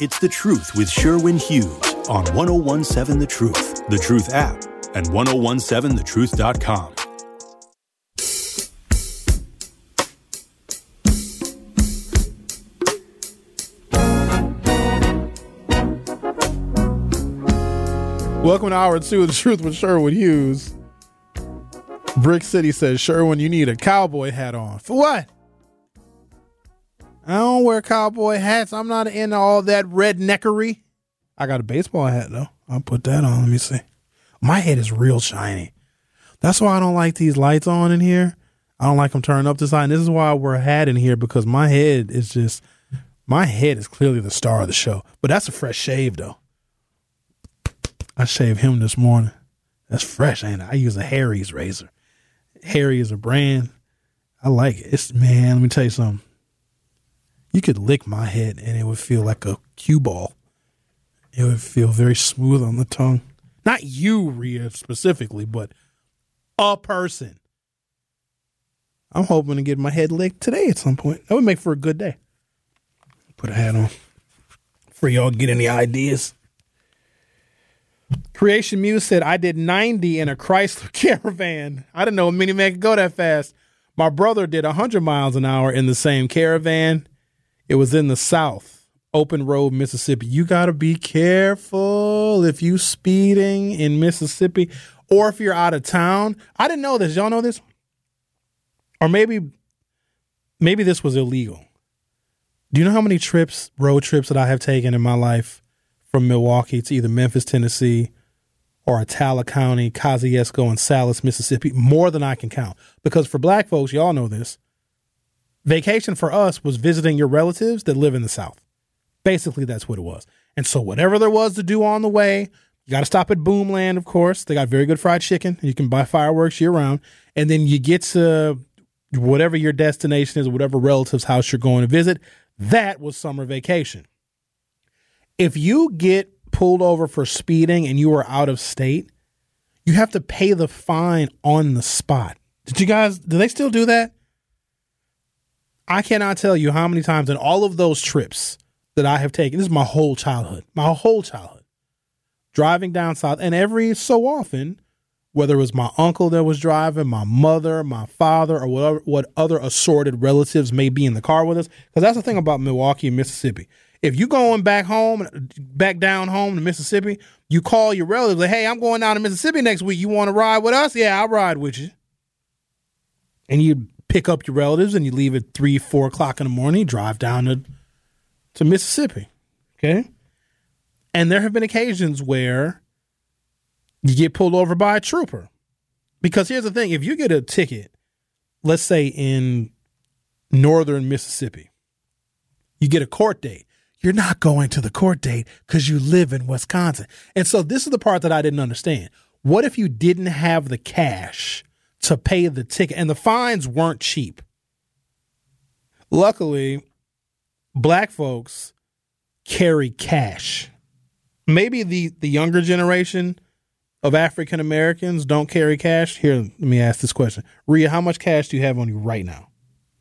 It's The Truth with Sherwin Hughes on 1017 The Truth, The Truth app, and 1017thetruth.com. Welcome to hour two of The Truth with Sherwin Hughes. Brick City says, Sherwin, you need a cowboy hat on. For what? I don't wear cowboy hats. I'm not into all that redneckery. I got a baseball hat though. I'll put that on. Let me see. My head is real shiny. That's why I don't like these lights on in here. I don't like them turning up this high. And this is why I wear a hat in here because my head is just, my head is clearly the star of the show. But that's a fresh shave though. I shaved him this morning. That's fresh, ain't it? I use a Harry's razor. Harry is a brand. I like it. It's man, let me tell you something. You could lick my head and it would feel like a cue ball. It would feel very smooth on the tongue. Not you, Rhea, specifically, but a person. I'm hoping to get my head licked today at some point. That would make for a good day. Put a hat on. For y'all get any ideas. Creation Muse said, I did 90 in a Chrysler Caravan. I didn't know a minivan could go that fast. My brother did 100 miles an hour in the same caravan. It was in the South, open road, Mississippi. You got to be careful if you speeding in Mississippi or if you're out of town. I didn't know this. Y'all know this? Or maybe, maybe this was illegal. Do you know how many trips, road trips that I have taken in my life from Milwaukee to either Memphis, Tennessee, or Attala County, Kosciusko, and Sallis, Mississippi, more than I can count. Because for black folks, y'all know this, vacation for us was visiting your relatives that live in the South. Basically, that's what it was. And so, whatever there was to do on the way, you got to stop at Boomland, of course. They got very good fried chicken. You can buy fireworks year round. And then you get to whatever your destination is, whatever relative's house you're going to visit. That was summer vacation if you get pulled over for speeding and you are out of state, you have to pay the fine on the spot. Did you guys, do they still do that? I cannot tell you how many times in all of those trips that I have taken, this is my whole childhood, my whole childhood, driving down south, and every so often, whether it was my uncle that was driving, my mother, my father, or whatever, what other assorted relatives may be in the car with us. Because that's the thing about Milwaukee and Mississippi. If you're going back home, back down home to Mississippi, you call your relatives like, "Hey, I'm going down to Mississippi next week. You want to ride with us? Yeah, I'll ride with you." And you pick up your relatives and you leave at three, four o'clock in the morning, drive down to to Mississippi. Okay, and there have been occasions where you get pulled over by a trooper. Because here's the thing: if you get a ticket, let's say in northern Mississippi, you get a court date you're not going to the court date because you live in Wisconsin. And so this is the part that I didn't understand. What if you didn't have the cash to pay the ticket and the fines weren't cheap? Luckily, black folks carry cash. Maybe the, the younger generation of African Americans don't carry cash. Here, let me ask this question. Rhea, how much cash do you have on you right now?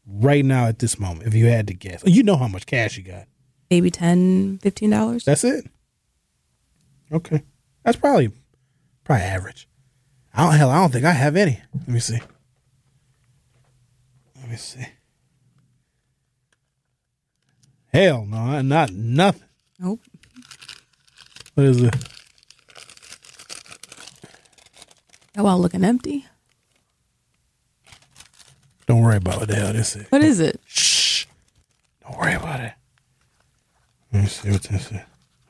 Right now at this moment, if you had to guess. You know how much cash you got maybe 10 15 dollars that's it okay that's probably probably average i don't hell i don't think i have any. Let me see. Let me see. Hell no not nothing. Nope. What is it? Oh well looking empty? Don't worry about what the hell this is what is it? Shh. Don't worry about it. Let me see what this is.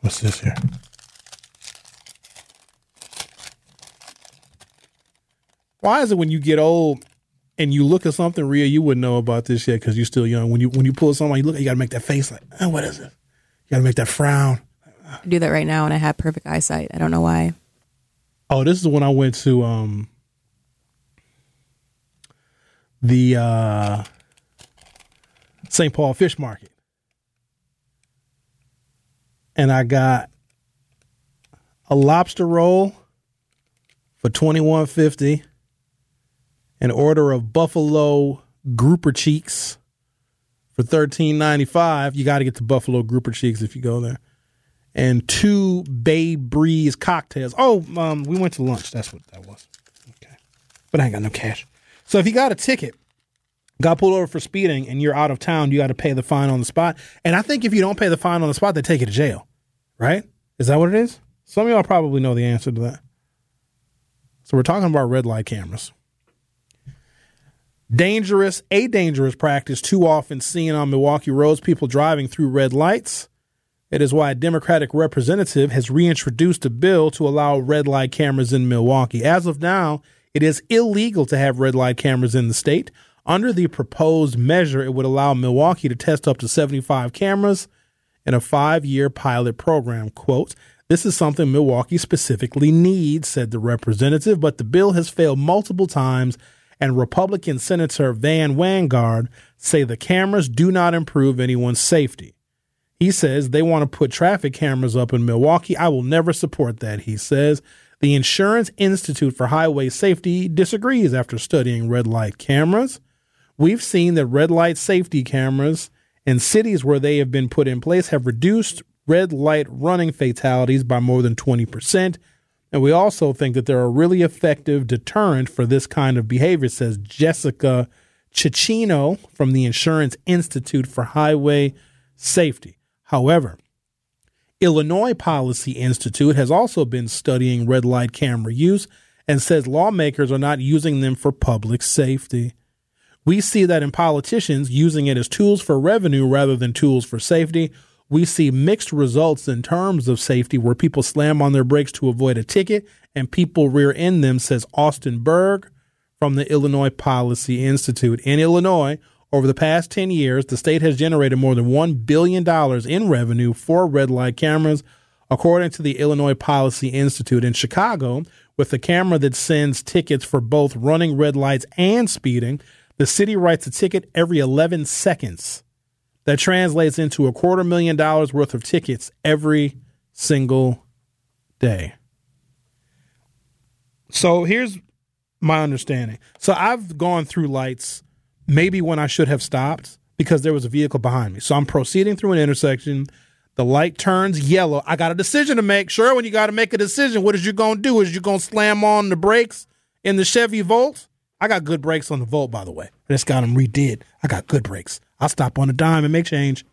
What's this here? Why is it when you get old and you look at something real, you wouldn't know about this yet because you're still young. When you when you pull something, you look, at you got to make that face like, oh, what is it? You got to make that frown. I do that right now, and I have perfect eyesight. I don't know why. Oh, this is when I went to um the uh St. Paul Fish Market and I got a lobster roll for twenty one fifty, an order of buffalo grouper cheeks for thirteen ninety five. You got to get the buffalo grouper cheeks if you go there. and two Bay Breeze cocktails. Oh, um, we went to lunch. That's what that was. Okay. But I ain't got no cash. So if you got a ticket, got pulled over for speeding, and you're out of town, you got to pay the fine on the spot. And I think if you don't pay the fine on the spot, they take you to jail. Right? Is that what it is? Some of y'all probably know the answer to that. So we're talking about red light cameras. Dangerous, a dangerous practice too often seen on Milwaukee roads, people driving through red lights. It is why a Democratic representative has reintroduced a bill to allow red light cameras in Milwaukee. As of now, it is illegal to have red light cameras in the state. Under the proposed measure, it would allow Milwaukee to test up to 75 cameras in a five year pilot program. Quote, this is something Milwaukee specifically needs, said the representative, but the bill has failed multiple times, and Republican Senator Van Wanggaard say the cameras do not improve anyone's safety. He says they want to put traffic cameras up in Milwaukee. I will never support that, he says. The Insurance Institute for Highway Safety disagrees after studying red light cameras. We've seen that red light safety cameras in cities where they have been put in place have reduced red light running fatalities by more than 20%. And we also think that they're a really effective deterrent for this kind of behavior, says Jessica Cicchino from the Insurance Institute for Highway Safety. However, Illinois Policy Institute has also been studying red light camera use and says lawmakers are not using them for public safety. We see that in politicians using it as tools for revenue rather than tools for safety. We see mixed results in terms of safety where people slam on their brakes to avoid a ticket and people rear end them, says Austin Berg from the Illinois Policy Institute. In Illinois, over the past 10 years, the state has generated more than $1 billion in revenue for red light cameras, according to the Illinois Policy Institute. In Chicago, with the camera that sends tickets for both running red lights and speeding, the city writes a ticket every 11 seconds. That translates into a quarter million dollars worth of tickets every single day. So here's my understanding. So I've gone through lights maybe when I should have stopped because there was a vehicle behind me. So I'm proceeding through an intersection. The light turns yellow. I got a decision to make. Sure, when you got to make a decision, what is you going to do? Is you going to slam on the brakes in the Chevy Volt? I got good brakes on the Volt, by the way. I just got them redid. I got good brakes. I'll stop on a dime and make change.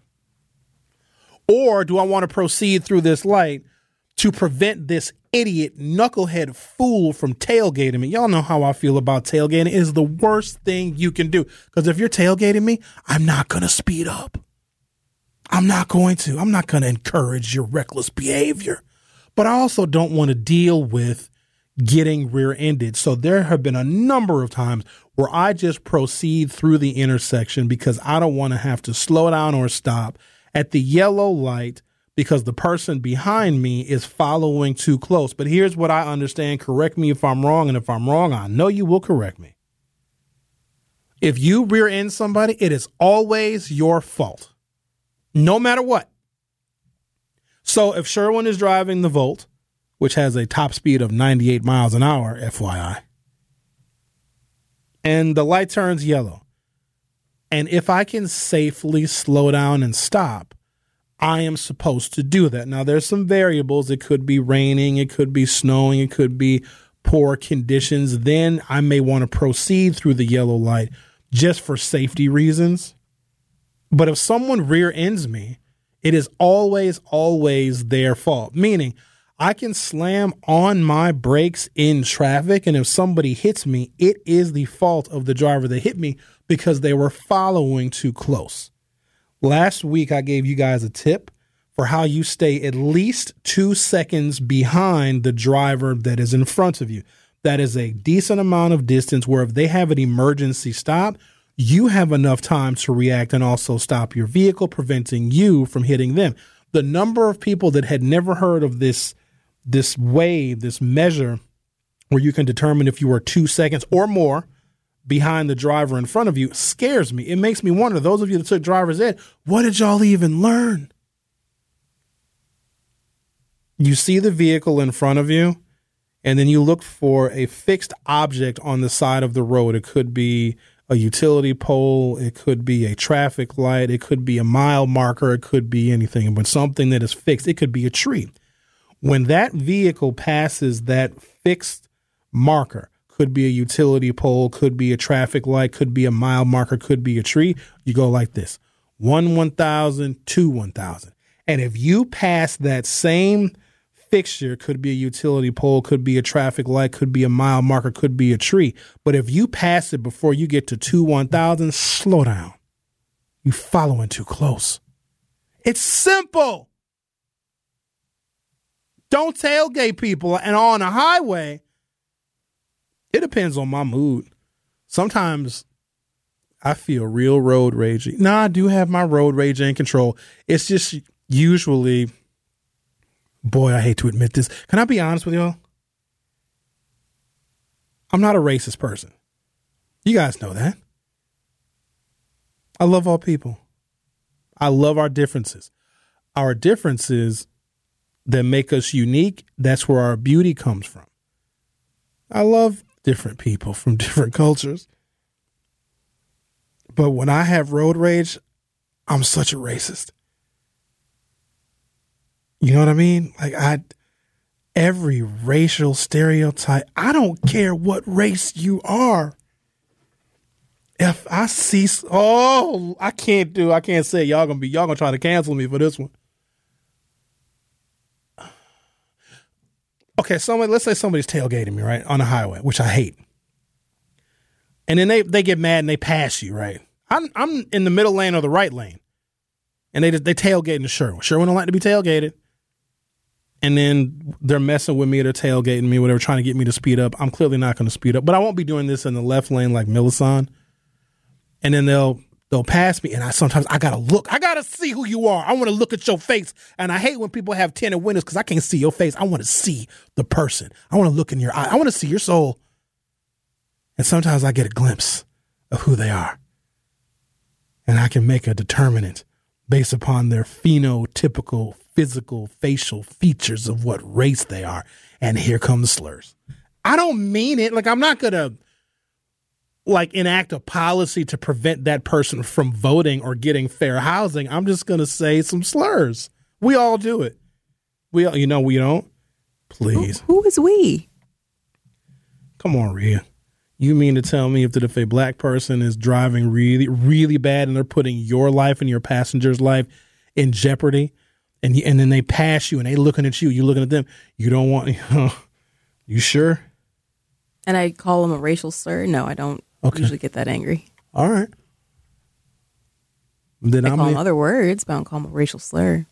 Or do I want to proceed through this light to prevent this idiot knucklehead fool from tailgating me. Y'all know how I feel about tailgating. It is the worst thing you can do. Because if you're tailgating me, I'm not going to speed up. I'm not going to. I'm not going to encourage your reckless behavior. But I also don't want to deal with getting rear ended. So there have been a number of times where I just proceed through the intersection because I don't want to have to slow down or stop at the yellow light because the person behind me is following too close. But here's what I understand. Correct me if I'm wrong. And if I'm wrong, I know you will correct me. If you rear end somebody, it is always your fault, no matter what. So if Sherwin is driving the Volt, which has a top speed of 98 miles an hour, FYI, and the light turns yellow, and if I can safely slow down and stop, I am supposed to do that. Now, there's some variables. It could be raining, it could be snowing, it could be poor conditions. Then I may want to proceed through the yellow light just for safety reasons. But if someone rear ends me, it is always, always their fault. Meaning, I can slam on my brakes in traffic, and if somebody hits me, it is the fault of the driver that hit me because they were following too close. Last week, I gave you guys a tip for how you stay at least two seconds behind the driver that is in front of you. That is a decent amount of distance where if they have an emergency stop, you have enough time to react and also stop your vehicle, preventing you from hitting them. The number of people that had never heard of this this wave, this measure where you can determine if you are two seconds or more behind the driver in front of you scares me. It makes me wonder, those of you that took driver's ed, what did y'all even learn? You see the vehicle in front of you, and then you look for a fixed object on the side of the road. It could be a utility pole, it could be a traffic light, it could be a mile marker, it could be anything, but something that is fixed. It could be a tree. When that vehicle passes that fixed marker, could be a utility pole, could be a traffic light, could be a mile marker, could be a tree, you go like this one 1,000, two 1,000. And if you pass that same fixture, could be a utility pole, could be a traffic light, could be a mile marker, could be a tree. But if you pass it before you get to two 1,000, slow down. You following too close. It's simple. Don't tailgate people. And on a highway, it depends on my mood. Sometimes I feel real road ragey. Now I do have my road rage in control. It's just usually, boy, I hate to admit this. Can I be honest with y'all? I'm not a racist person. You guys know that. I love all people. I love our differences. Our differences that make us unique, that's where our beauty comes from. I love different people from different cultures. But when I have road rage, I'm such a racist. You know what I mean? Like I every racial stereotype, I don't care what race you are. If I see oh, I can't do, I can't say y'all gonna be y'all gonna try to cancel me for this one. Okay, somebody let's say somebody's tailgating me, right? On the highway, which I hate. And then they, they get mad and they pass you, right? I'm I'm in the middle lane or the right lane. And they they tailgating the Sherwin. Sherwin don't like to be tailgated. And then they're messing with me, they're tailgating me, whatever, trying to get me to speed up. I'm clearly not going to speed up, but I won't be doing this in the left lane like Millicent. And then they'll they'll pass me, and I sometimes I gotta look, I gotta see who you are. I want to look at your face, and I hate when people have tinted windows because I can't see your face. I want to see the person. I want to look in your eye. I want to see your soul. And sometimes I get a glimpse of who they are, and I can make a determinant based upon their phenotypical, physical, facial features of what race they are. And here come the slurs. I don't mean it. Like I'm not gonna like enact a policy to prevent that person from voting or getting fair housing. I'm just going to say some slurs. We all do it. We all, you know, we don't. Please. Who, who is we? Come on, Rhea. You mean to tell me if, if a black person is driving really, really bad and they're putting your life and your passenger's life in jeopardy, and you, and then they pass you and they looking at you, you looking at them, you don't want, you sure? And I call them a racial slur. No, I don't Okay. Usually get that angry. All right. Then I I'm call them other words, but I don't call them a racial slur.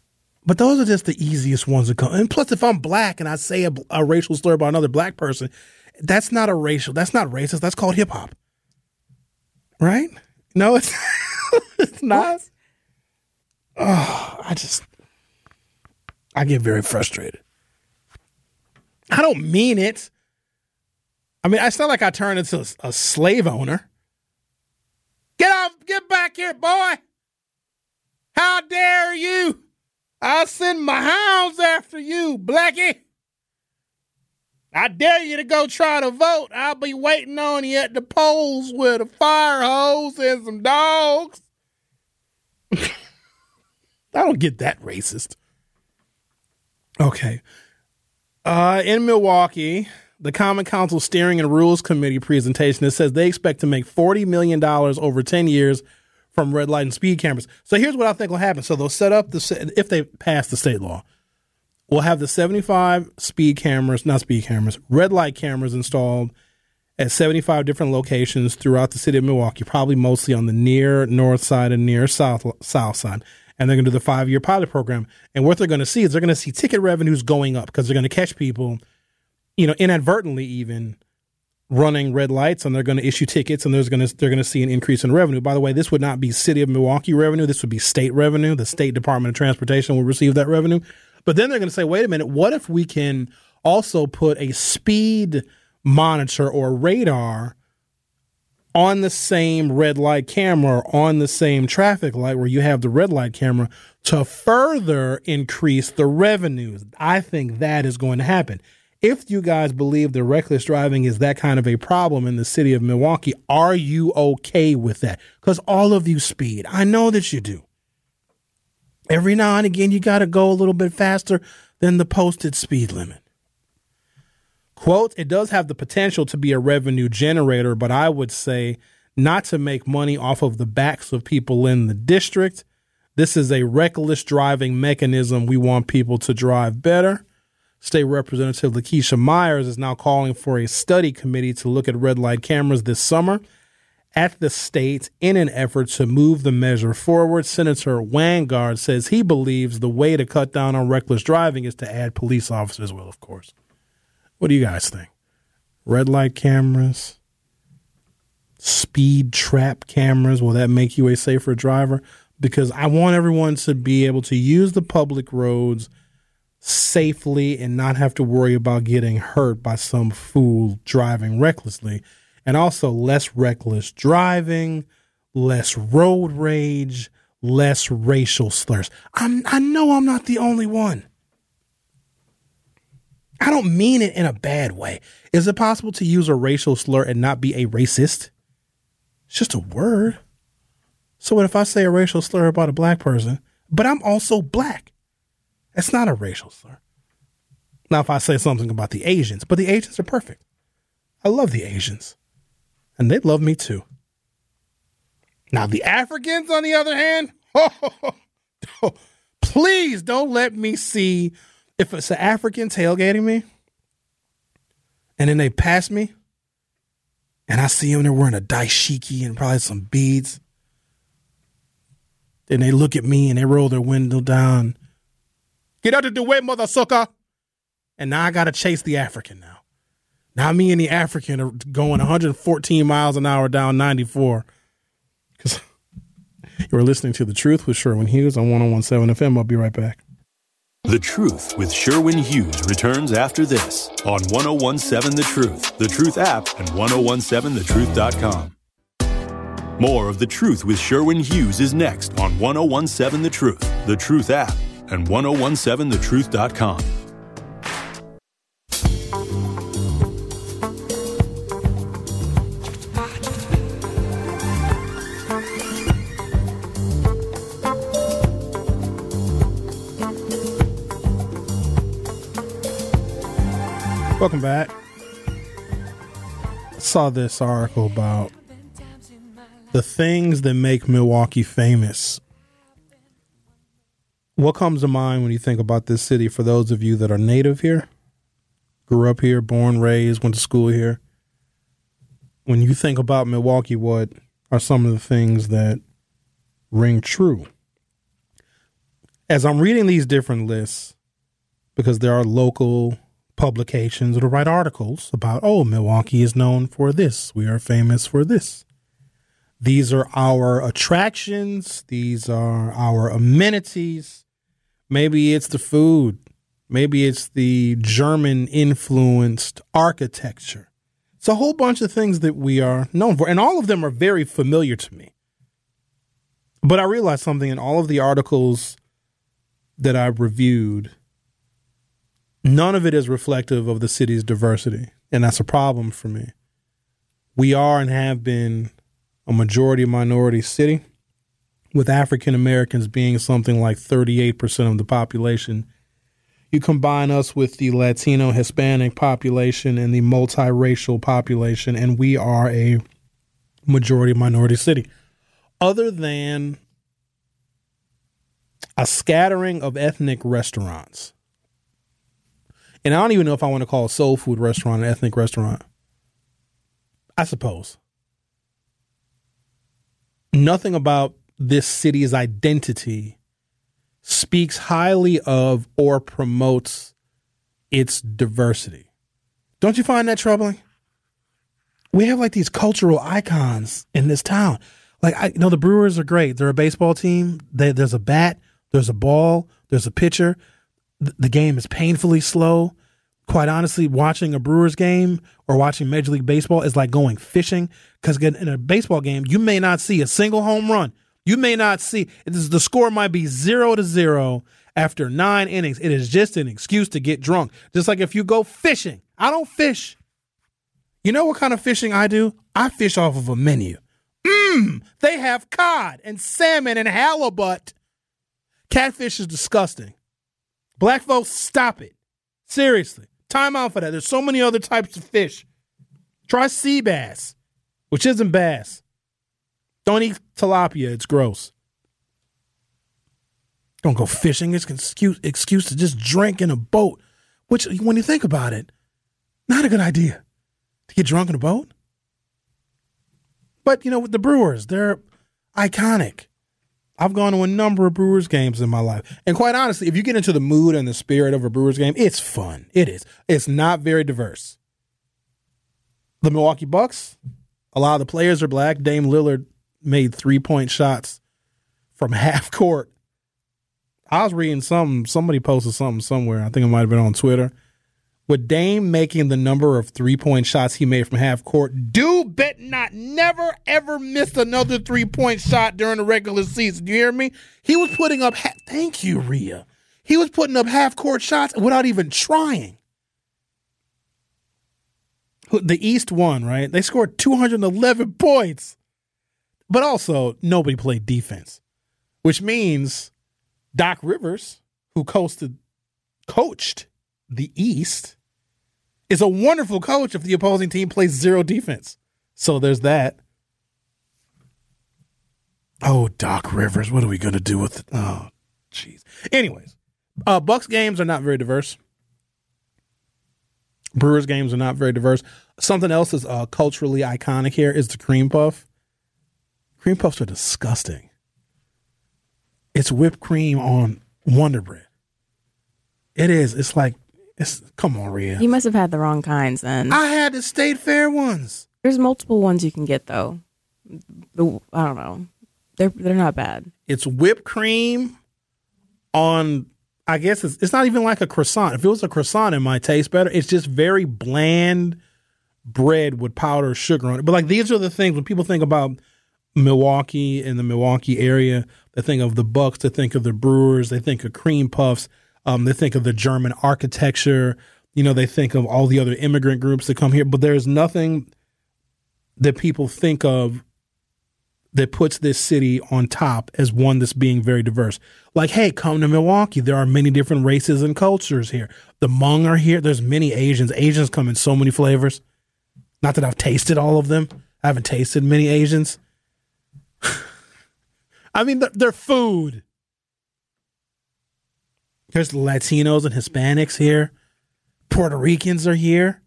But those are just the easiest ones to come. And plus, if I'm black and I say a, a racial slur about another black person, that's not a racial. That's not racist. That's called hip hop. Right? No, it's it's not. What? Oh, I just I get very frustrated. I don't mean it. I mean, it's not like I turned into a, a slave owner. Get off, get back here, boy. How dare you? I'll send my hounds after you, Blackie. I dare you to go try to vote. I'll be waiting on you at the polls with a fire hose and some dogs. I don't get that racist. Okay. Uh, in Milwaukee, the Common Council Steering and Rules Committee presentation that says they expect to make $40 million over 10 years from red light and speed cameras. So here's what I think will happen. So they'll set up the, if they pass the state law, we'll have the 75 speed cameras, not speed cameras, red light cameras installed at 75 different locations throughout the city of Milwaukee, probably mostly on the near north side and near south, south side. And they're going to do the five year pilot program. And what they're going to see is they're going to see ticket revenues going up because they're going to catch people you know, inadvertently even running red lights and they're going to issue tickets and there's going to they're going to see an increase in revenue. By the way, this would not be city of Milwaukee revenue, this would be state revenue. The state Department of Transportation will receive that revenue. But then they're going to say, "Wait a minute, what if we can also put a speed monitor or radar on the same red light camera on the same traffic light where you have the red light camera to further increase the revenues?" I think that is going to happen If you guys believe that reckless driving is that kind of a problem in the city of Milwaukee, are you okay with that? Because all of you speed. I know that you do. Every now and again, you got to go a little bit faster than the posted speed limit. Quote, it does have the potential to be a revenue generator, but I would say not to make money off of the backs of people in the district. This is a reckless driving mechanism. We want people to drive better. State Representative LaKeshia Myers is now calling for a study committee to look at red light cameras this summer at the state in an effort to move the measure forward. Senator Wanggaard says he believes the way to cut down on reckless driving is to add police officers. Well, of course. What do you guys think? Red light cameras, speed trap cameras, will that make you a safer driver? Because I want everyone to be able to use the public roads safely and not have to worry about getting hurt by some fool driving recklessly. And also less reckless driving, less road rage, less racial slurs. I'm, I know I'm not the only one. I don't mean it in a bad way. Is it possible to use a racial slur and not be a racist? It's just a word. So what if I say a racial slur about a black person, but I'm also black? It's not a racial slur. Now, if I say something about the Asians, but the Asians are perfect. I love the Asians. And they love me too. Now, the Africans, on the other hand, oh, please don't let me see if it's an African tailgating me and then they pass me and I see them, they're wearing a dashiki and probably some beads. Then they look at me and they roll their window down. Get out of the way, mother sucker. And now I got to chase the African now. Now me and the African are going 114 miles an hour down 94. Because you're listening to The Truth with Sherwin Hughes on 1017 FM. I'll be right back. The Truth with Sherwin Hughes returns after this on 1017 The Truth, The Truth app, and 1017thetruth.com. More of The Truth with Sherwin Hughes is next on 1017 The Truth, The Truth app, and 1017thetruth.com. Welcome back. I saw this article about the things that make Milwaukee famous. What comes to mind when you think about this city for those of you that are native here, grew up here, born, raised, went to school here? When you think about Milwaukee, what are some of the things that ring true? As I'm reading these different lists, because there are local publications that'll write articles about, oh, Milwaukee is known for this. We are famous for this. These are our attractions. These are our amenities. Maybe it's the food. Maybe it's the German influenced architecture. It's a whole bunch of things that we are known for, and all of them are very familiar to me. But I realized something in all of the articles that I've reviewed none of it is reflective of the city's diversity. And that's a problem for me. We are and have been a majority minority city, with African Americans being something like 38% of the population. You combine us with the Latino Hispanic population and the multiracial population, and we are a majority minority city. Other than a scattering of ethnic restaurants, and I don't even know if I want to call a soul food restaurant an ethnic restaurant. I suppose. Nothing about this city's identity speaks highly of or promotes its diversity. Don't you find that troubling? We have like these cultural icons in this town. Like I you know the Brewers are great. They're a baseball team. They, there's a bat, there's a ball, there's a pitcher. The game is painfully slow quite honestly, watching a Brewers game or watching Major League Baseball is like going fishing because in a baseball game, you may not see a single home run. You may not see the score might be zero to zero after nine innings, it is just an excuse to get drunk. Just like if you go fishing, I don't fish. You know what kind of fishing I do? I fish off of a menu. Mmm, they have cod and salmon and halibut. Catfish is disgusting. Black folks, stop it. Seriously. Time out for that. There's so many other types of fish. Try sea bass, which isn't bass. Don't eat tilapia, it's gross. Don't go fishing. It's an excuse, excuse to just drink in a boat, which, when you think about it, not a good idea to get drunk in a boat. But, you know, with the Brewers, they're iconic. I've gone to a number of Brewers games in my life. And quite honestly, if you get into the mood and the spirit of a Brewers game, it's fun. It is. It's not very diverse. The Milwaukee Bucks, a lot of the players are black. Dame Lillard made three point shots from half court. I was reading something, somebody posted something somewhere. I think it might have been on Twitter. With Dame making the number of three point shots he made from half court, dude bet not never ever missed another three point shot during the regular season. You hear me? He was putting up, ha- thank you, Rhea. He was putting up half court shots without even trying. The East won, right? They scored 211 points. But also, nobody played defense, which means Doc Rivers, who coasted, coached the East, is a wonderful coach if the opposing team plays zero defense. So there's that. Oh, Doc Rivers, what are we going to do with it? Oh, jeez. Anyways, uh, Bucks games are not very diverse. Brewers games are not very diverse. Something else is uh, culturally iconic here is the cream puff. Cream puffs are disgusting. It's whipped cream on Wonder Bread. It is. It's like it's. Come on, Rhea. You must have had the wrong kinds then. I had the State Fair ones. There's multiple ones you can get though. The, I don't know. They're they're not bad. It's whipped cream on. I guess it's it's not even like a croissant. If it was a croissant, it might taste better. It's just very bland bread with powdered sugar on it. But like these are the things when people think about Milwaukee and the Milwaukee area, they think of the Bucks, they think of the Brewers, they think of cream puffs, um, they think of the German architecture. You know, they think of all the other immigrant groups that come here. But there's nothing that people think of that puts this city on top as one that's being very diverse. Like, hey, come to Milwaukee. There are many different races and cultures here. The Hmong are here. There's many Asians. Asians come in so many flavors. Not that I've tasted all of them. I haven't tasted many Asians. I mean, they're food. There's Latinos and Hispanics here. Puerto Ricans are here.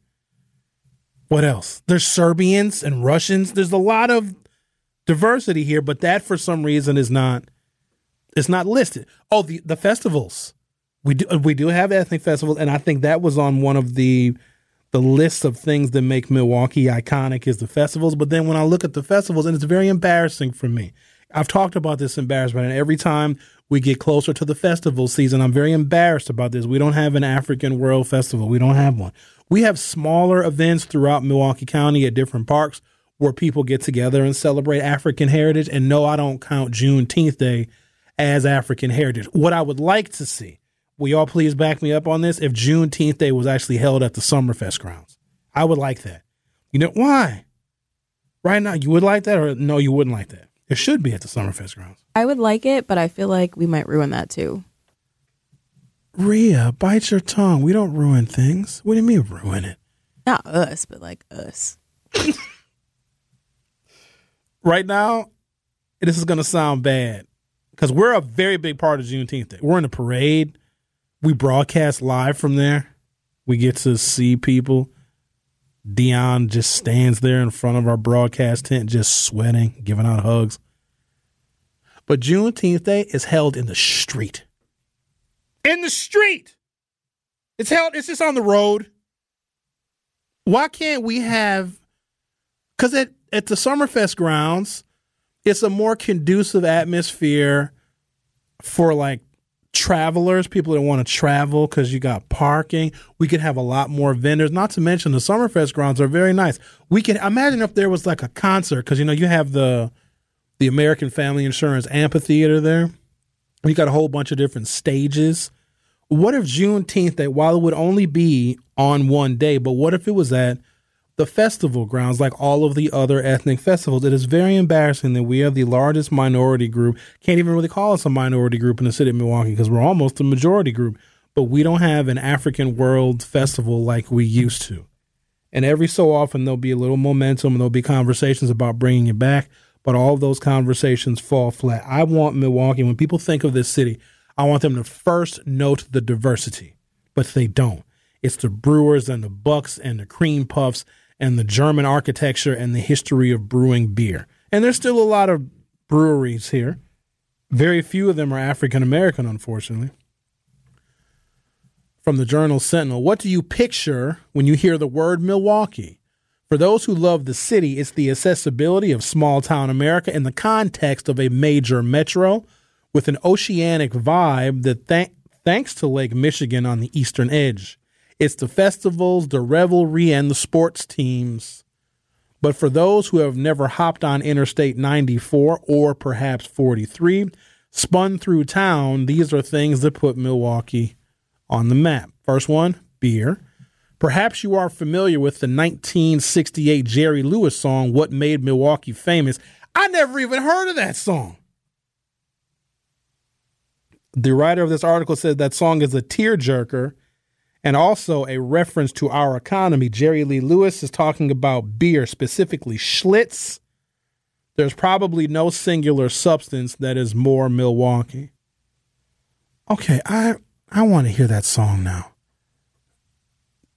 What else? There's Serbians and Russians. There's a lot of diversity here, but that for some reason is not it's not listed. Oh, the the festivals. We do we do have ethnic festivals, and I think that was on one of the the list of things that make Milwaukee iconic is the festivals. But then when I look at the festivals, and it's very embarrassing for me. I've talked about this embarrassment, and every time we get closer to the festival season, I'm very embarrassed about this. We don't have an African World Festival. We don't have one. We have smaller events throughout Milwaukee County at different parks where people get together and celebrate African heritage. And no, I don't count Juneteenth Day as African heritage. What I would like to see, will y'all please back me up on this? If Juneteenth Day was actually held at the Summerfest grounds, I would like that. You know why? Right now, you would like that, or no, you wouldn't like that. It should be at the Summerfest grounds. I would like it, but I feel like we might ruin that too. Rhea, bite your tongue. We don't ruin things. What do you mean ruin it? Not us, but like us. right now, this is going to sound bad because we're a very big part of Juneteenth Day. We're in the parade. We broadcast live from there. We get to see people. Dion just stands there in front of our broadcast tent, just sweating, giving out hugs. But Juneteenth Day is held in the street. In the street. It's held, it's just on the road. Why can't we have, because at, at the Summerfest grounds, it's a more conducive atmosphere for like travelers, people that want to travel because you got parking. We could have a lot more vendors. Not to mention the Summerfest grounds are very nice. We could imagine if there was like a concert because you know you have the the American Family Insurance Amphitheater there. You got a whole bunch of different stages. What if Juneteenth, that while it would only be on one day, but what if it was at the festival grounds like all of the other ethnic festivals? It is very embarrassing that we are the largest minority group. Can't even really call us a minority group in the city of Milwaukee because we're almost a majority group, but we don't have an African World Festival like we used to. And every so often, there'll be a little momentum and there'll be conversations about bringing it back but all those conversations fall flat. I want Milwaukee, when people think of this city, I want them to first note the diversity, but they don't. It's the Brewers and the Bucks and the Cream Puffs and the German architecture and the history of brewing beer. And there's still a lot of breweries here. Very few of them are African American, unfortunately. From the Journal Sentinel, what do you picture when you hear the word Milwaukee? For those who love the city, it's the accessibility of small town America in the context of a major metro with an oceanic vibe that th- thanks to Lake Michigan on the eastern edge. It's the festivals, the revelry, and the sports teams. But for those who have never hopped on Interstate 94 or perhaps 43, spun through town, these are things that put Milwaukee on the map. First one, beer. Perhaps you are familiar with the 1968 Jerry Lewis song, What Made Milwaukee Famous. I never even heard of that song. The writer of this article says that song is a tearjerker and also a reference to our economy. Jerry Lee Lewis is talking about beer, specifically Schlitz. There's probably no singular substance that is more Milwaukee. Okay, I I want to hear that song now.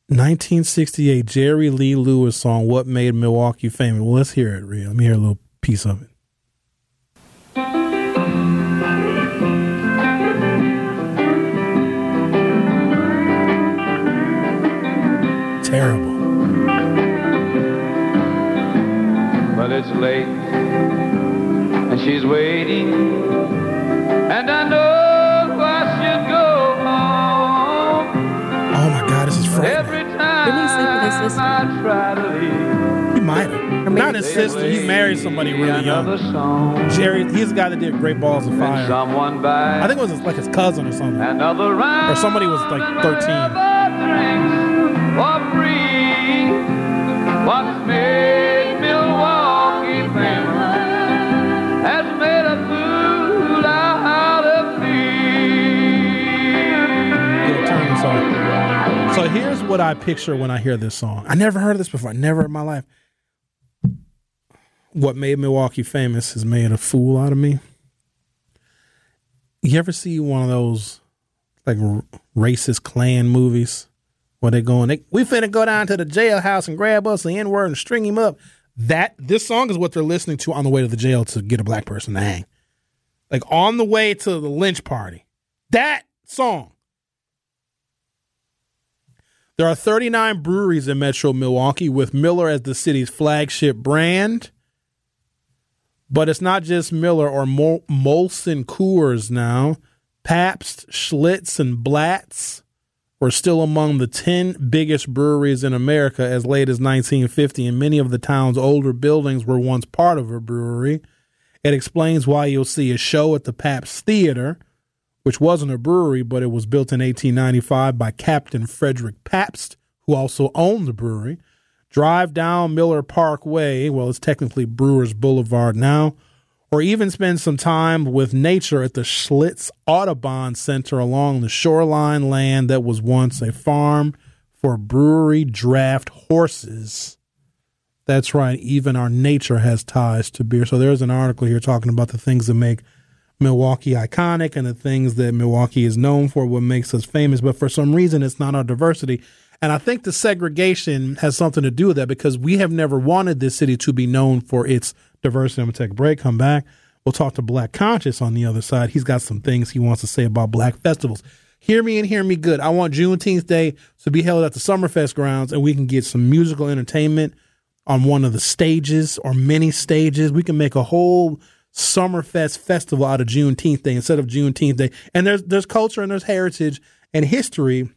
1968 Jerry Lee Lewis song "What Made Milwaukee Famous." Well, let's hear it, Rhea. Let me hear a little piece of it. Terrible. Well, it's late, and she's waiting, and I know. Oh Every time Didn't he sleep with his sister? I try to leave, He might have. Not his sister. He married somebody really young. Jerry, he's the guy that did Great Balls of Then Fire. someone by I think it was like his cousin or something. another round Or somebody was, like, 13. What's made Milwaukee famous has made a fool out of me. So here's what I picture when I hear this song. I never heard this before. Never in my life. What made Milwaukee famous has made a fool out of me. You ever see one of those like racist Klan movies where they going, they, we finna go down to the jailhouse and grab us the N word and string him up? That this song is what they're listening to on the way to the jail to get a black person to hang. Like on the way to the lynch party. That song. There are 39 breweries in Metro Milwaukee with Miller as the city's flagship brand. But it's not just Miller or Mol- Molson Coors now. Pabst, Schlitz, and Blatz were still among the 10 biggest breweries in America as late as 1950, and many of the town's older buildings were once part of a brewery. It explains why you'll see a show at the Pabst Theater which wasn't a brewery, but it was built in 1895 by Captain Frederick Pabst, who also owned the brewery. Drive down Miller Parkway, well, it's technically Brewers Boulevard now, or even spend some time with nature at the Schlitz Audubon Center along the shoreline land that was once a farm for brewery draft horses. That's right, even our nature has ties to beer. So there's an article here talking about the things that make Milwaukee iconic and the things that Milwaukee is known for, what makes us famous. But for some reason, it's not our diversity. And I think the segregation has something to do with that because we have never wanted this city to be known for its diversity. I'm going to take a break, come back. We'll talk to Black Conscious on the other side. He's got some things he wants to say about black festivals. Hear me and hear me good. I want Juneteenth Day to be held at the Summerfest grounds and we can get some musical entertainment on one of the stages or many stages. We can make a whole Summerfest festival out of Juneteenth Day instead of Juneteenth Day. And there's there's culture and there's heritage and history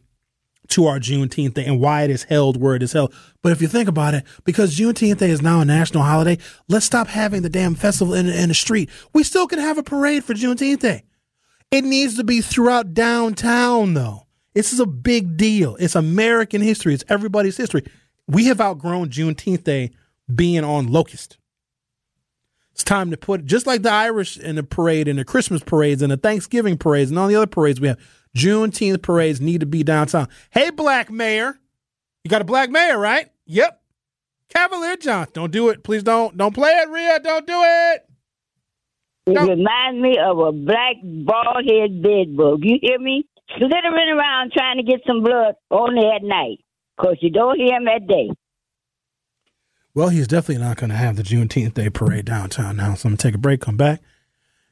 to our Juneteenth Day and why it is held where it is held. But if you think about it, because Juneteenth Day is now a national holiday, let's stop having the damn festival in, in the street. We still can have a parade for Juneteenth Day. It needs to be throughout downtown, though. This is a big deal. It's American history. It's everybody's history. We have outgrown Juneteenth Day being on Locust. It's time to put, just like the Irish in the parade and the Christmas parades and the Thanksgiving parades and all the other parades we have, Juneteenth parades need to be downtown. Hey, black mayor. You got a black mayor, right? Yep. Cavalier Johnson. Don't do it. Please don't. Don't play it, Rhea. Don't do it. It reminds me of a black bald head bed bug. You hear me? Slithering around trying to get some blood only at night. Because you don't hear him at day. Well, he's definitely not going to have the Juneteenth Day parade downtown now. So I'm going to take a break, come back,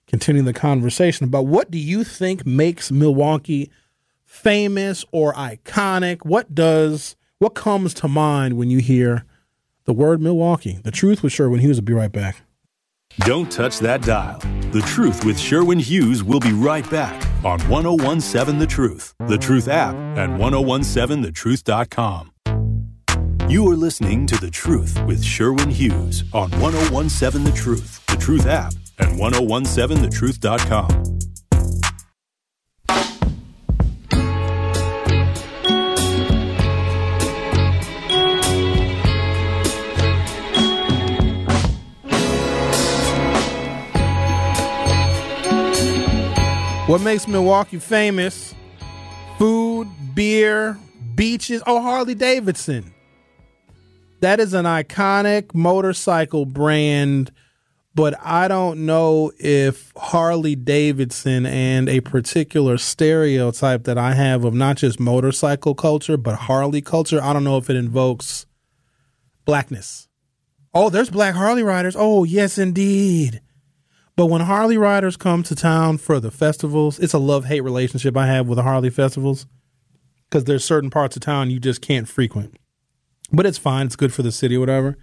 continue the conversation about what do you think makes Milwaukee famous or iconic? What does, what comes to mind when you hear the word Milwaukee? The truth was with Sherwin Hughes will be right back. Don't touch that dial. The Truth with Sherwin Hughes will be right back on 1017 The Truth, The Truth app, and 1017thetruth.com. You are listening to The Truth with Sherwin Hughes on 1017 The Truth, The Truth app, and 1017thetruth.com. What makes Milwaukee famous? Food, beer, beaches. Oh, Harley Davidson. That is an iconic motorcycle brand, but I don't know if Harley Davidson and a particular stereotype that I have of not just motorcycle culture, but Harley culture, I don't know if it invokes blackness. Oh, there's black Harley riders. Oh, yes, indeed. But when Harley riders come to town for the festivals, it's a love hate relationship I have with the Harley festivals because there's certain parts of town you just can't frequent. But it's fine, it's good for the city, or whatever.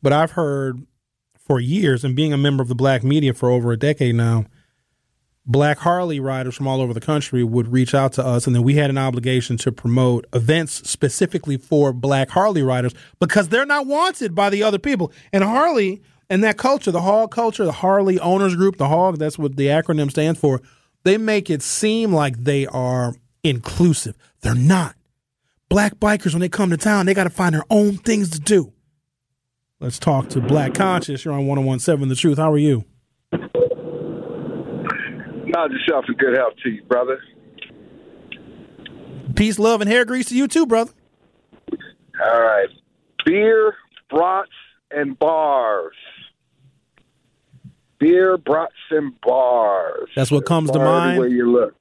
But I've heard for years, and being a member of the black media for over a decade now, black Harley riders from all over the country would reach out to us, and then we had an obligation to promote events specifically for black Harley riders because they're not wanted by the other people. And Harley and that culture, the hog culture, the Harley owners group, the hog, that's what the acronym stands for, they make it seem like they are inclusive. They're not. Black bikers, when they come to town, they got to find their own things to do. Let's talk to Black Conscious. You're on 1017 The Truth. How are you? God yourself in good health to you, brother. Peace, love, and hair grease to you too, brother. All right. Beer, brats, and bars. Beer, brats, and bars. That's what comes to mind? Everywhere you look.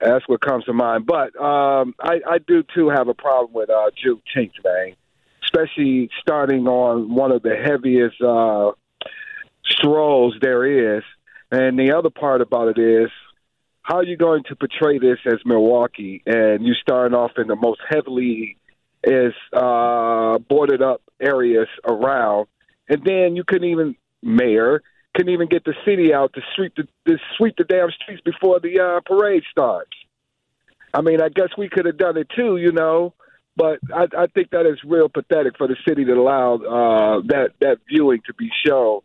That's what comes to mind. But um, I, I do, too, have a problem with uh, Juneteenth, man. Especially starting on one of the heaviest uh, strolls there is. And the other part about it is, how are you going to portray this as Milwaukee? And you starting off in the most heavily is uh, boarded up areas around, and then you couldn't even mayor couldn't even get the city out to sweep the to sweep the damn streets before the uh, parade starts. I mean, I guess we could have done it too, you know, but I, I think that is real pathetic for the city to allow uh, that that viewing to be shown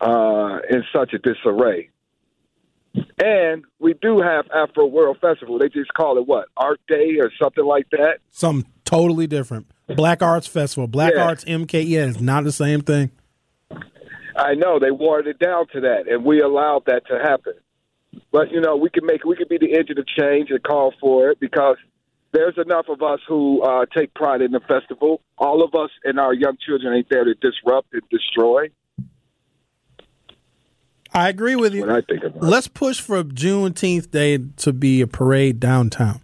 uh, in such a disarray. And we do have Afro World Festival. They just call it what Art Day or something like that. Something totally different. Black Arts Festival, Black Yeah. Arts MK. Yeah, it's not the same thing. I know they watered it down to that, and we allowed that to happen. But you know, we could make we could be the engine of change and call for it because there's enough of us who uh, take pride in the festival. All of us and our young children ain't there to disrupt and destroy. I agree with you. When I think about it, Let's push for Juneteenth Day to be a parade downtown.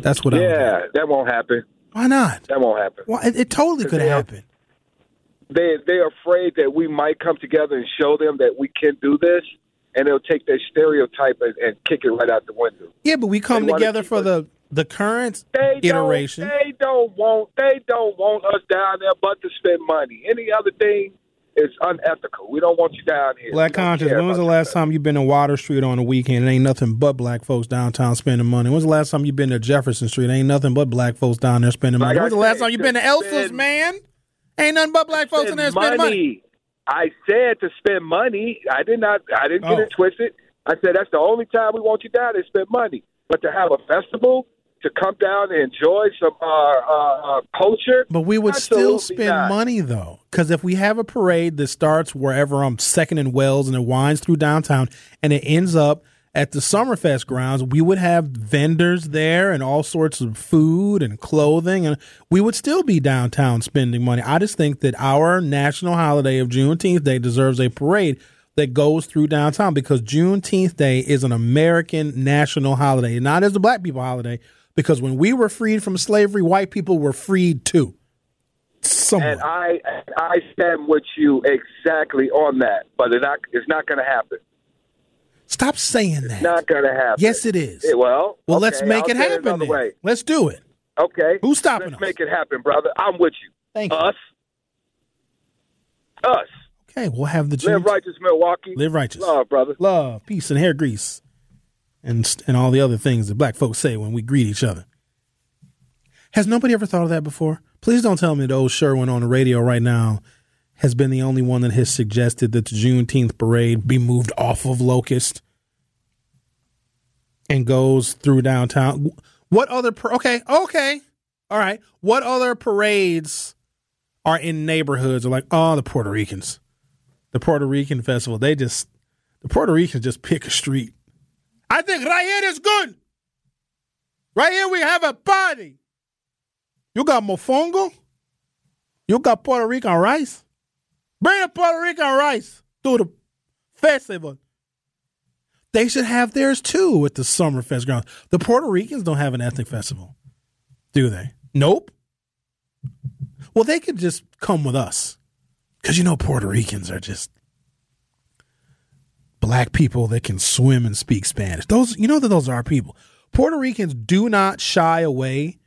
That's what I. yeah, that won't happen. Why not? That won't happen. Well, it, it totally could they are- happen. They they're afraid that we might come together and show them that we can do this, and they'll take their stereotype and, and kick it right out the window. Yeah, but we come They together for us- the the current They iteration. They don't want. They don't want us down there, but to spend money. Any other thing is unethical. We don't want you down here. Black conscious. When was the last time you been in Water Street on a weekend? It ain't nothing but black folks downtown spending money. When's the last time you been to Jefferson Street? It Ain't nothing but black folks down there spending money. Like When's the last time you been to Elsa's, man? Ain't nothing but black folks in there spending money. I said to spend money. I did not. I didn't get Oh. it twisted. I said that's the only time we want you down and spend money. But to have a festival, to come down and enjoy some uh, uh, uh, culture. But we would still spend not. money though, because if we have a parade that starts wherever I'm second and Wells and it winds through downtown and it ends up at the Summerfest grounds, we would have vendors there and all sorts of food and clothing, and we would still be downtown spending money. I just think that our national holiday of Juneteenth Day deserves a parade that goes through downtown because Juneteenth Day is an American national holiday, not as a black people holiday. Because when we were freed from slavery, white people were freed too. Somewhat. And I I stand with you exactly on that, but it's not it's not going to happen. Stop saying that. It's Not going to happen. Yes, it is. Well, well, okay, let's make I'll it happen. way. Let's do it. Okay, Who's stopping let's us? make it happen, brother. I'm with you. Thank you. Us, us. Okay, we'll have the Live June- righteous, Milwaukee. Live righteous. Love, brother. love, peace, and hair grease, and and all the other things that black folks say when we greet each other. Has nobody ever thought of that before? Please don't tell me that old Sherwin on the radio right now has been the only one that has suggested that the Juneteenth parade be moved off of Locust and goes through downtown. What other? Par- okay, okay, all right. What other parades are in neighborhoods? Are like, oh, the Puerto Ricans the Puerto Rican festival, they just the Puerto Ricans just pick a street. I think right here is good. Right here we have a party. You got mofongo. You got Puerto Rican rice. Bring the Puerto Rican rice to the festival. They should have theirs too at the Summerfest grounds. The Puerto Ricans don't have an ethnic festival, do they? Nope. Well, they could just come with us. Because you know, Puerto Ricans are just black people that can swim and speak Spanish. Those, you know, that those are our people. Puerto Ricans do not shy away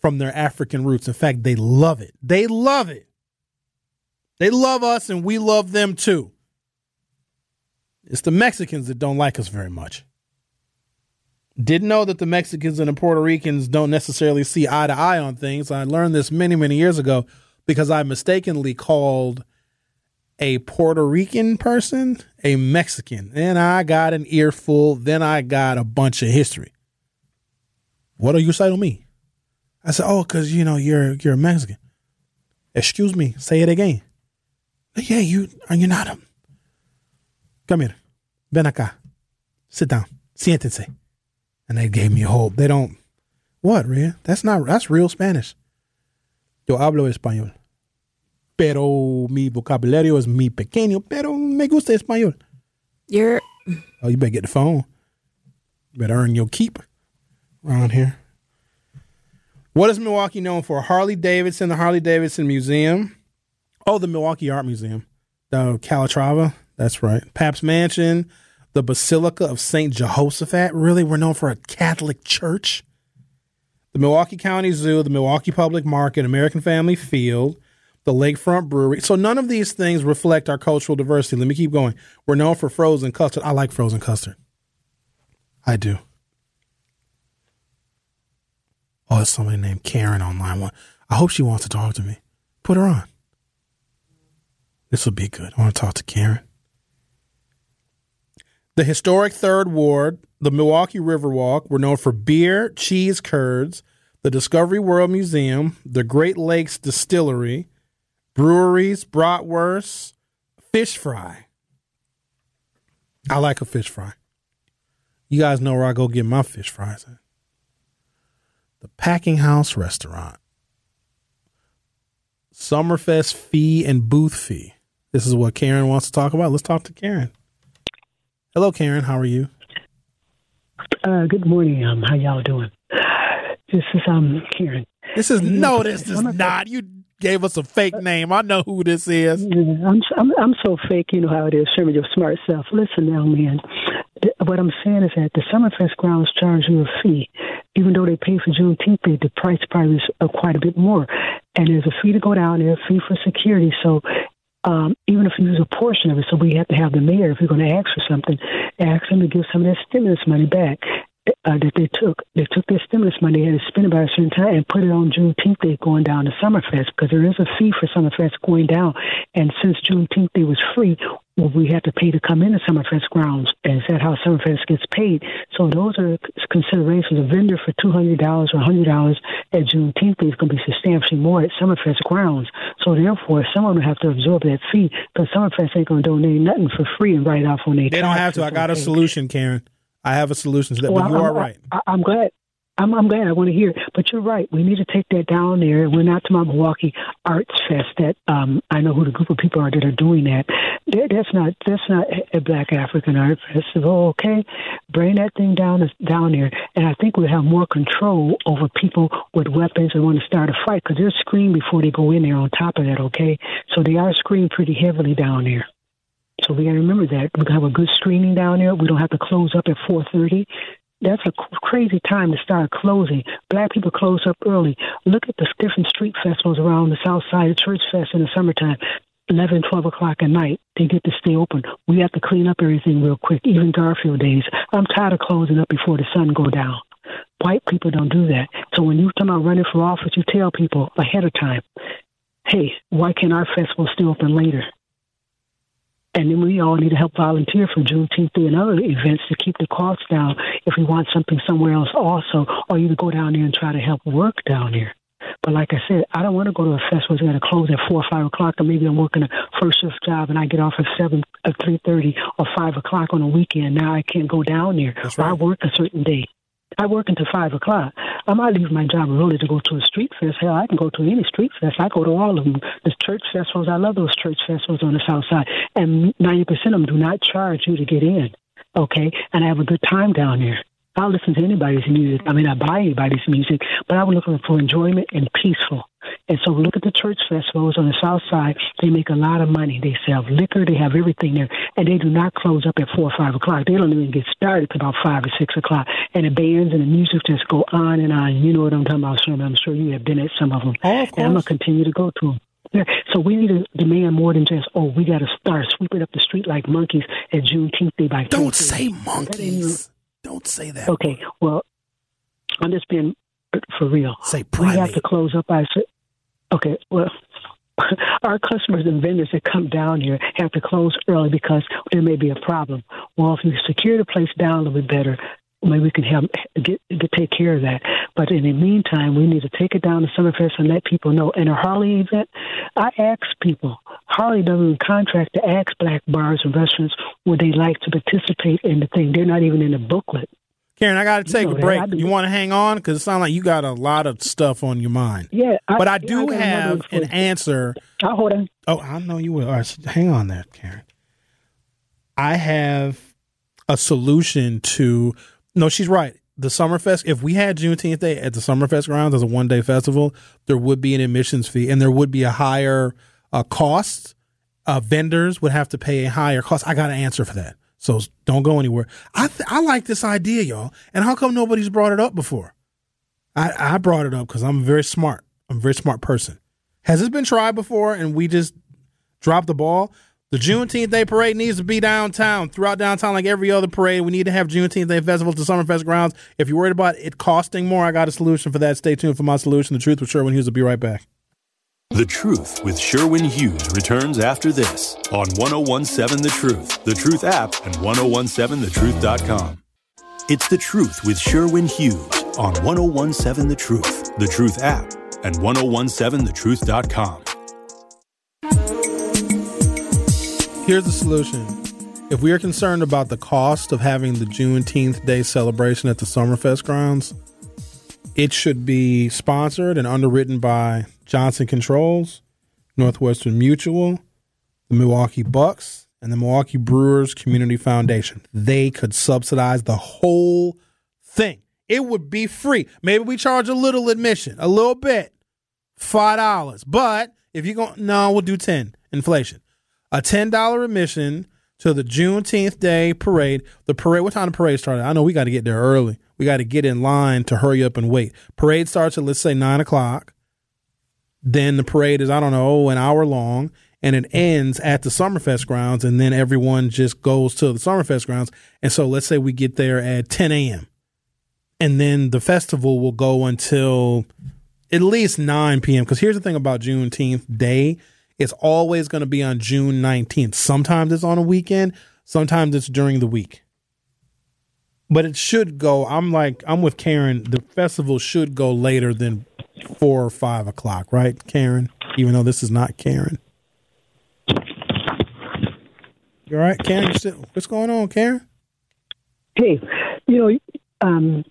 from their African roots. In fact, they love it. They love it. They love us and we love them too. It's the Mexicans that don't like us very much. Didn't know that the Mexicans and the Puerto Ricans don't necessarily see eye to eye on things. I learned this many, many years ago because I mistakenly called a Puerto Rican person a Mexican. And I got an earful. Then I got a bunch of history. What are you saying to me? I said, oh, because, you know, you're you're a Mexican. Excuse me, say it again. Yeah, you, are you're not a. Come here. Ven acá. Sit down. Siéntense. And they gave me hope. They don't. What, Rhea? That's not, that's real Spanish. Yo hablo español. Pero mi vocabulario es muy pequeño, pero me gusta español. You're Oh, you better get the phone. You better earn your keep around here. What is Milwaukee known for? Harley Davidson, the Harley Davidson Museum. Oh, the Milwaukee Art Museum. The Calatrava. That's right. Pabst Mansion, the Basilica of St. Jehoshaphat. Really, we're known for a Catholic church. The Milwaukee County Zoo, the Milwaukee Public Market, American Family Field, the Lakefront Brewery. So none of these things reflect our cultural diversity. Let me keep going. We're known for frozen custard. I like frozen custard. I do. Oh, there's somebody named Karen on line one. I hope she wants to talk to me. Put her on. This will be good. I want to talk to Karen. The historic Third Ward, the Milwaukee Riverwalk, were known for beer, cheese curds, the Discovery World Museum, the Great Lakes Distillery, breweries, bratwurst, fish fry. I like a fish fry. You guys know where I go get my fish fries at. The Packing House Restaurant. Summerfest fee and booth fee. This is what Karen wants to talk about. Let's talk to Karen. Hello, Karen. How are you? Uh, good morning. Um, how y'all doing? This is um Karen. This is no, this is not. You gave us a fake name. I know who this is. Yeah, I'm I'm I'm so fake. You know how it is. Sherman, your smart self. Listen now, man. What I'm saying is that the Summerfest grounds charge you a fee, even though they pay for Juneteenth. The price probably is uh, quite a bit more, and there's a fee to go down there, a fee for security. So. Um, even if you use a portion of it, so we have to have the mayor, if you're going to ask for something, ask them to give some of that stimulus money back uh, that they took. They took their stimulus money, they had to spend it by a certain time, and put it on Juneteenth Day going down to Summerfest because there is a fee for Summerfest going down. And since Juneteenth Day was free, well, we have to pay to come into Summerfest grounds. And is that how Summerfest gets paid? So those are considerations. A vendor for two hundred dollars or hundred dollars at Juneteenth Day is going to be substantially more at Summerfest grounds. So therefore, someone will have to absorb that fee because Summerfest ain't going to donate nothing for free and write off on their. They don't have to. I got a solution, Karen. I have a solution to that. Well, but you I'm, are right. I, I'm glad. I'm, I'm glad. I want to hear. But you're right. We need to take that down there. We're not to my Milwaukee Arts Fest. That um, I know who the group of people are that are doing that. that that's not that's not a Black African Art Festival. Okay, bring that thing down down there, and I think we'll have more control over people with weapons and want to start a fight because they're screened before they go in there. On top of that, okay, so they are screened pretty heavily down there. So we got to remember that we have a good screening down there. We don't have to close up at 4:30 that's a crazy time to start closing. Black people close up early. Look at the different street festivals around the South Side, the Church Fest in the summertime. 11, 12 o'clock at night, they get to stay open. We have to clean up everything real quick, even Garfield days. I'm tired of closing up before the sun go down. White people don't do that. So when you come out running for office, you tell people ahead of time, hey, why can't our festival stay open later? And then we all need to help volunteer for Juneteenth and other events to keep the costs down if we want something somewhere else also, or you go down there and try to help work down there. But like I said, I don't want to go to a festival that's going to close at four or five o'clock, or maybe I'm working a first shift job and I get off at seven, at three thirty, or five o'clock on a weekend. Now I can't go down there. Right. I work a certain day. I work until five o'clock. I might leave my job early to go to a street fest. Hell, I can go to any street fest. I go to all of them. The church festivals, I love those church festivals on the south side. And 90% of them do not charge you to get in. Okay? And I have a good time down there. I'll listen to anybody's music. I mean, I buy anybody's music, but I was looking for enjoyment and peaceful. And so look at the church festivals on the south side. They make a lot of money. They sell liquor. They have everything there. And they do not close up at 4 or 5 o'clock. They don't even get started till about 5 or 6 o'clock. And the bands and the music just go on and on. You know what I'm talking about, Sherman. I'm sure you have been at some of them. Oh, of and I'm going to continue to go to them. Yeah. So we need to demand more than just, oh, we got to start sweeping up the street like monkeys at Juneteenth Day by Don't 2:30. say monkeys. Don't say that. Okay, well, I'm just being uh, for real. Say We have to close up cer- Okay, well, our customers and vendors that come down here have to close early because there may be a problem. Well, if you secure the place down a little bit better, maybe we can help get, get take care of that. But in the meantime, we need to take it down to Summerfest and let people know. And a Harley event, I ask people. Harley doesn't even contract to ask black bars and restaurants would they like to participate in the thing. They're not even in the booklet. Karen, I got to take know a break. You want to hang on? Because it sounds like you got a lot of stuff on your mind. Yeah, But I do another have an answer. I'll hold on. Oh, I know you will. All right, so hang on there, Karen. I have a solution to. No, she's right. The Summerfest. If we had Juneteenth Day at the Summerfest grounds as a one day festival, there would be an admissions fee, and there would be a higher uh, cost. Uh, vendors would have to pay a higher cost. I got an answer for that. So don't go anywhere. I th- I like this idea, y'all. And how come nobody's brought it up before? I, I brought it up because I'm very smart. I'm a very smart person. Has this been tried before and we just dropped the ball? The Juneteenth Day parade needs to be downtown, throughout downtown, like every other parade. We need to have Juneteenth Day festival to Summerfest grounds. If you're worried about it costing more, I got a solution for that. Stay tuned for my solution. The truth with Sherwin Hughes will be right back. The Truth with Sherwin Hughes returns after this on 1017 The Truth, The Truth app, and 1017thetruth.com. It's The Truth with Sherwin Hughes on 1017 The Truth, The Truth app, and 1017thetruth.com. Here's the solution. If we are concerned about the cost of having the Juneteenth Day celebration at the Summerfest grounds, it should be sponsored and underwritten by Johnson Controls, Northwestern Mutual, the Milwaukee Bucks, and the Milwaukee Brewers Community Foundation. They could subsidize the whole thing. It would be free. Maybe we charge a little admission, a little bit, five dollars. But if you're going, no, we'll do ten. Inflation, a ten dollar admission to the Juneteenth Day parade. The parade. What time the parade started? I know we got to get there early. We got to get in line to hurry up and wait. Parade starts at let's say nine o'clock. Then the parade is I don't know an hour long, and it ends at the Summerfest grounds, and then everyone just goes to the Summerfest grounds. And so let's say we get there at ten a.m. and then the festival will go until at least 9 p.m. Because here's the thing about Juneteenth Day It's always going to be on June 19th. Sometimes it's on a weekend, sometimes it's during the week. But it should go. I'm like, I'm with Karen. The festival should go later than four or five o'clock, right, Karen? Even though this is not Karen. You all right, Karen? What's going on, Karen? Hey, you know, um,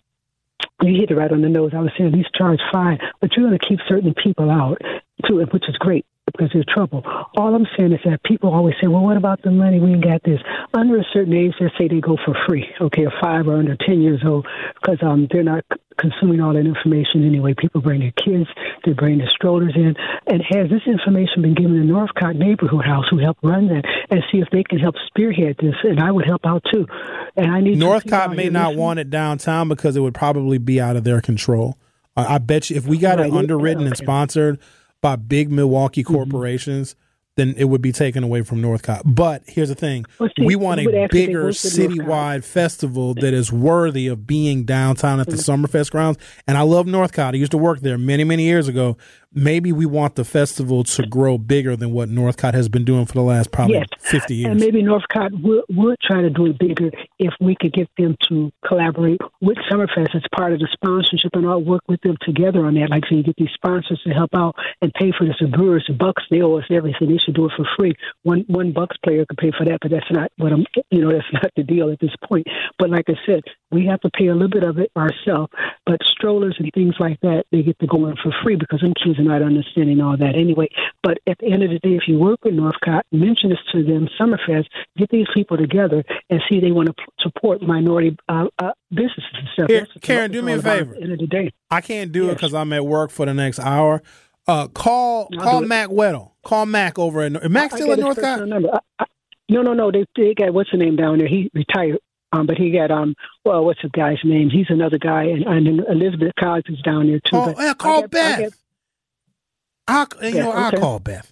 you hit it right on the nose. I was saying these charge fine, but you're going to keep certain people out too, which is great because there's trouble. All I'm saying is that people always say, well, what about the money? We ain't got this. Under a certain age, they say they go for free, okay, or five or under 10 years old, because um, they're not consuming all that information anyway. People bring their kids, they bring their strollers in. And has this information been given to Northcott Neighborhood House, who helped run that, and see if they can help spearhead this? And I would help out too. And I need Northcott may not want it downtown because it would probably be out of their control. I bet you if we got Right, it yeah, underwritten and sponsored by big Milwaukee Mm-hmm. corporations, then it would be taken away from Northcott. But here's the thing: Well, see, we want a bigger citywide festival that is worthy of being downtown at the Mm-hmm. Summerfest grounds. And I love Northcott. I used to work there many, many years ago. Maybe we want the festival to grow bigger than what Northcott has been doing for the last probably Yes. 50 years. And maybe Northcott would, would try to do it bigger if we could get them to collaborate with Summerfest as part of the sponsorship and all work with them together on that. Like, so you get these sponsors to help out and pay for this. The Brewers, the Bucks, they owe us everything. They should do it for free. One one Bucks player could pay for that, but that's not what I'm. You know, that's not the deal at this point. But like I said, we have to pay a little bit of it ourselves. But strollers and things like that, they get to go in for free because them kids are not understanding all that anyway. But at the end of the day, if you work with Northcott, mention this to them, Summerfest, get these people together and see they want to p- support minority uh, uh, businesses and stuff. Here, Karen, do me a favor. At the end of the day. I can't do it because I'm at work for the next hour. Uh, call I'll call it. Mac Weddle. Call Mac over at. Mac still at Northcott? personal number. I, I, no, no, no. They, they got what's the name down there? He retired. Um, but he got um. Well, what's the guy's name? He's another guy, and, and Elizabeth is down there too. Oh, yeah, I call got- I Beth. I'll, you know, okay. call Beth.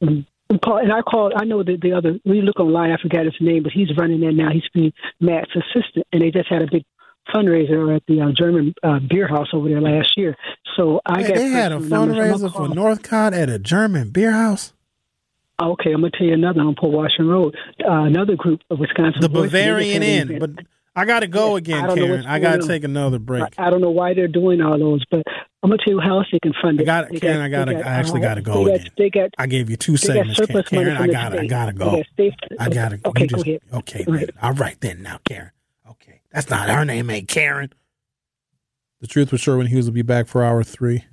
And call and I called. I know that the other. We look online. I forgot his name, but he's running that now. He's been Matt's assistant, and they just had a big fundraiser at the uh, German uh, beer house over there last year. So I Hey, got they had a personal numbers. I'm fundraiser for call. Northcott at a German beer house. Okay, I'm gonna tell you another on Port Washington Road. Uh, another group of Wisconsin. The Voices, they just Bavarian Inn. event. But I got to go Yes, again, I Karen. I got to on. take another break. I, I don't know why they're doing all those, but I'm gonna tell you how else they can fund I it. got They Karen. I got. they to I actually uh, got to go they again. got, they got I gave you two they got segments, Karen. money Karen from I got. to I got to go. got state- I got to. Okay, go ahead. Okay, Go then. ahead. all right then. Now, Karen. Okay, that's not her name. Ain't Karen. The truth with Sherwin Hughes will be back for hour three.